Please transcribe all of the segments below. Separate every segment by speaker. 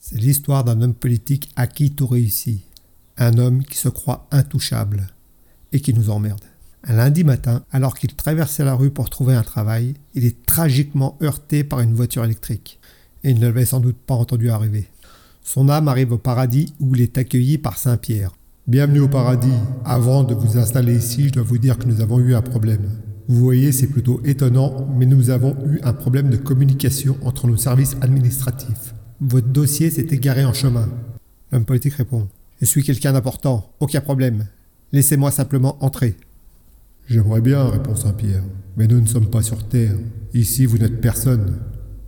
Speaker 1: C'est l'histoire d'un homme politique à qui tout réussit. Un homme qui se croit intouchable et qui nous emmerde. Un lundi matin, alors qu'il traversait la rue pour trouver un travail, il est tragiquement heurté par une voiture électrique. Et il ne l'avait sans doute pas entendu arriver. Son âme arrive au paradis où il est accueilli par Saint Pierre. Bienvenue au paradis. Avant de vous installer ici, je dois vous dire que nous avons eu un problème. Vous voyez, c'est plutôt étonnant, mais nous avons eu un problème de communication entre nos services administratifs. Votre dossier s'est égaré en chemin. L'homme politique répond. Je suis quelqu'un d'important, aucun problème. Laissez-moi simplement entrer.
Speaker 2: J'aimerais bien, répond Saint-Pierre, mais nous ne sommes pas sur Terre. Ici, vous n'êtes personne.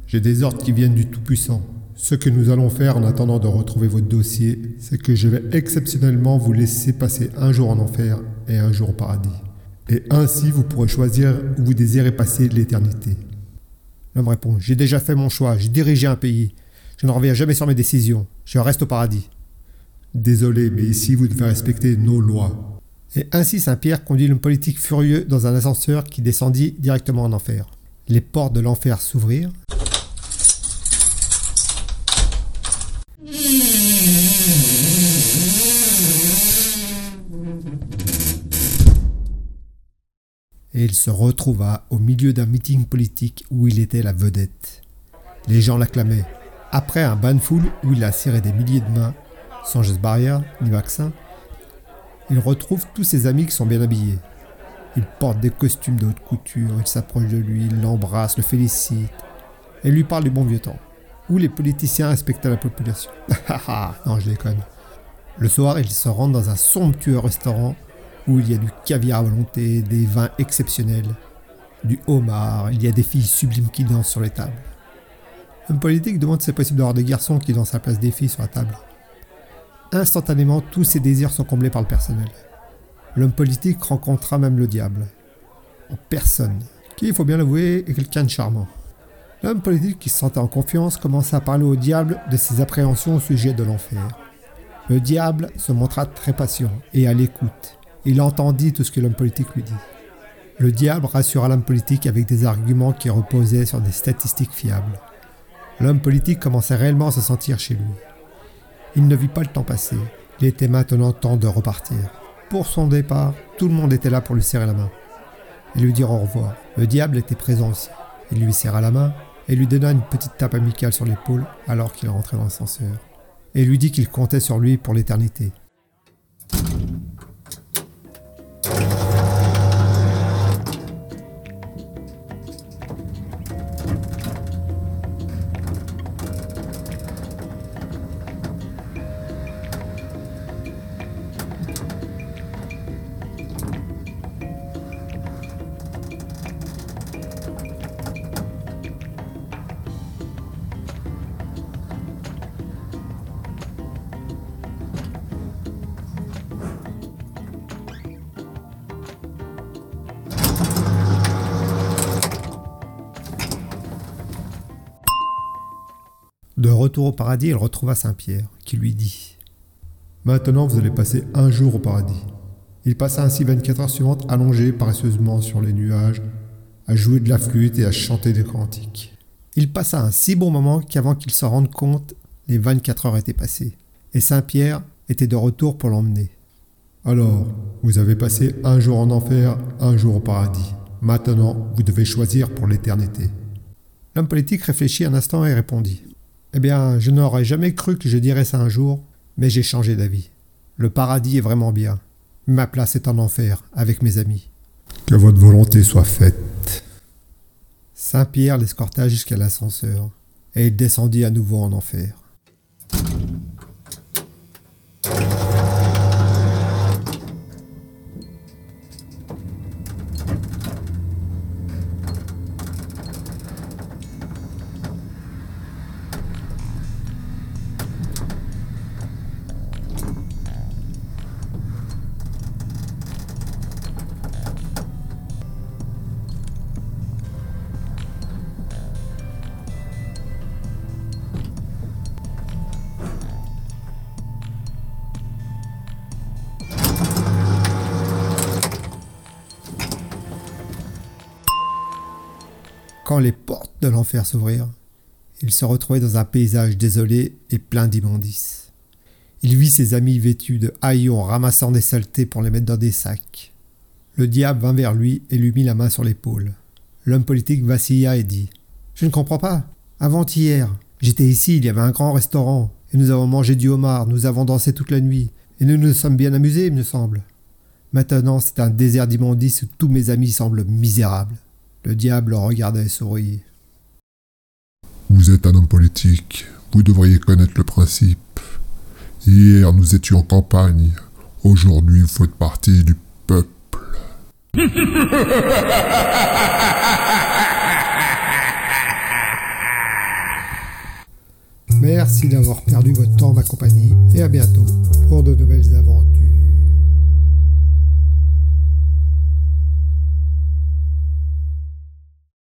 Speaker 2: J'ai des ordres qui viennent du Tout-Puissant. Ce que nous allons faire en attendant de retrouver votre dossier, c'est que je vais exceptionnellement vous laisser passer un jour en enfer et un jour au paradis et ainsi vous pourrez choisir où vous désirez passer l'éternité.
Speaker 1: L'homme répond J'ai déjà fait mon choix, j'ai dirigé un pays, je ne reviens jamais sur mes décisions, je reste au paradis.
Speaker 2: Désolé, mais ici vous devez respecter nos lois.
Speaker 1: Et ainsi Saint-Pierre conduit l'homme politique furieux dans un ascenseur qui descendit directement en enfer. Les portes de l'enfer s'ouvrirent. et il se retrouva au milieu d'un meeting politique où il était la vedette. Les gens l'acclamaient. Après un bain de où il a serré des milliers de mains, sans geste barrière ni vaccin, il retrouve tous ses amis qui sont bien habillés. Il porte des costumes de haute couture, il s'approche de lui, il l'embrasse, le félicite, et lui parle du bon vieux temps, où les politiciens respectaient la population. non, je déconne. Le soir, il se rend dans un somptueux restaurant où il y a du caviar à volonté, des vins exceptionnels, du homard, il y a des filles sublimes qui dansent sur les tables. Un politique demande si c'est possible d'avoir des garçons qui dansent la place des filles sur la table. Instantanément, tous ses désirs sont comblés par le personnel. L'homme politique rencontra même le diable. En personne, qui, il faut bien l'avouer, est quelqu'un de charmant. L'homme politique qui se sentait en confiance commença à parler au diable de ses appréhensions au sujet de l'enfer. Le diable se montra très patient et à l'écoute. Il entendit tout ce que l'homme politique lui dit. Le diable rassura l'homme politique avec des arguments qui reposaient sur des statistiques fiables. L'homme politique commençait réellement à se sentir chez lui. Il ne vit pas le temps passer. Il était maintenant temps de repartir. Pour son départ, tout le monde était là pour lui serrer la main et lui dire au revoir. Le diable était présent aussi. Il lui serra la main et lui donna une petite tape amicale sur l'épaule alors qu'il rentrait dans l'ascenseur. Et lui dit qu'il comptait sur lui pour l'éternité. De retour au paradis, il retrouva Saint-Pierre, qui lui dit
Speaker 2: Maintenant, vous allez passer un jour au paradis. Il passa ainsi 24 heures suivantes allongé paresseusement sur les nuages, à jouer de la flûte et à chanter des cantiques.
Speaker 1: Il passa un si bon moment qu'avant qu'il se rende compte, les 24 heures étaient passées, et Saint-Pierre était de retour pour l'emmener.
Speaker 2: Alors, vous avez passé un jour en enfer, un jour au paradis. Maintenant, vous devez choisir pour l'éternité.
Speaker 1: L'homme politique réfléchit un instant et répondit eh bien, je n'aurais jamais cru que je dirais ça un jour, mais j'ai changé d'avis. Le paradis est vraiment bien. Ma place est en enfer, avec mes amis.
Speaker 2: Que votre volonté soit faite.
Speaker 1: Saint-Pierre l'escorta jusqu'à l'ascenseur, et il descendit à nouveau en enfer. Quand les portes de l'enfer s'ouvrirent, il se retrouvait dans un paysage désolé et plein d'immondices. Il vit ses amis vêtus de haillons ramassant des saletés pour les mettre dans des sacs. Le diable vint vers lui et lui mit la main sur l'épaule. L'homme politique vacilla et dit Je ne comprends pas. Avant-hier, j'étais ici, il y avait un grand restaurant, et nous avons mangé du homard, nous avons dansé toute la nuit, et nous nous sommes bien amusés, il me semble. Maintenant, c'est un désert d'immondices où tous mes amis semblent misérables. Le diable regardait sourire.
Speaker 3: Vous êtes un homme politique, vous devriez connaître le principe. Hier, nous étions en campagne. Aujourd'hui, vous faites partie du peuple.
Speaker 1: Merci d'avoir perdu votre temps, ma compagnie, et à bientôt pour de nouvelles aventures.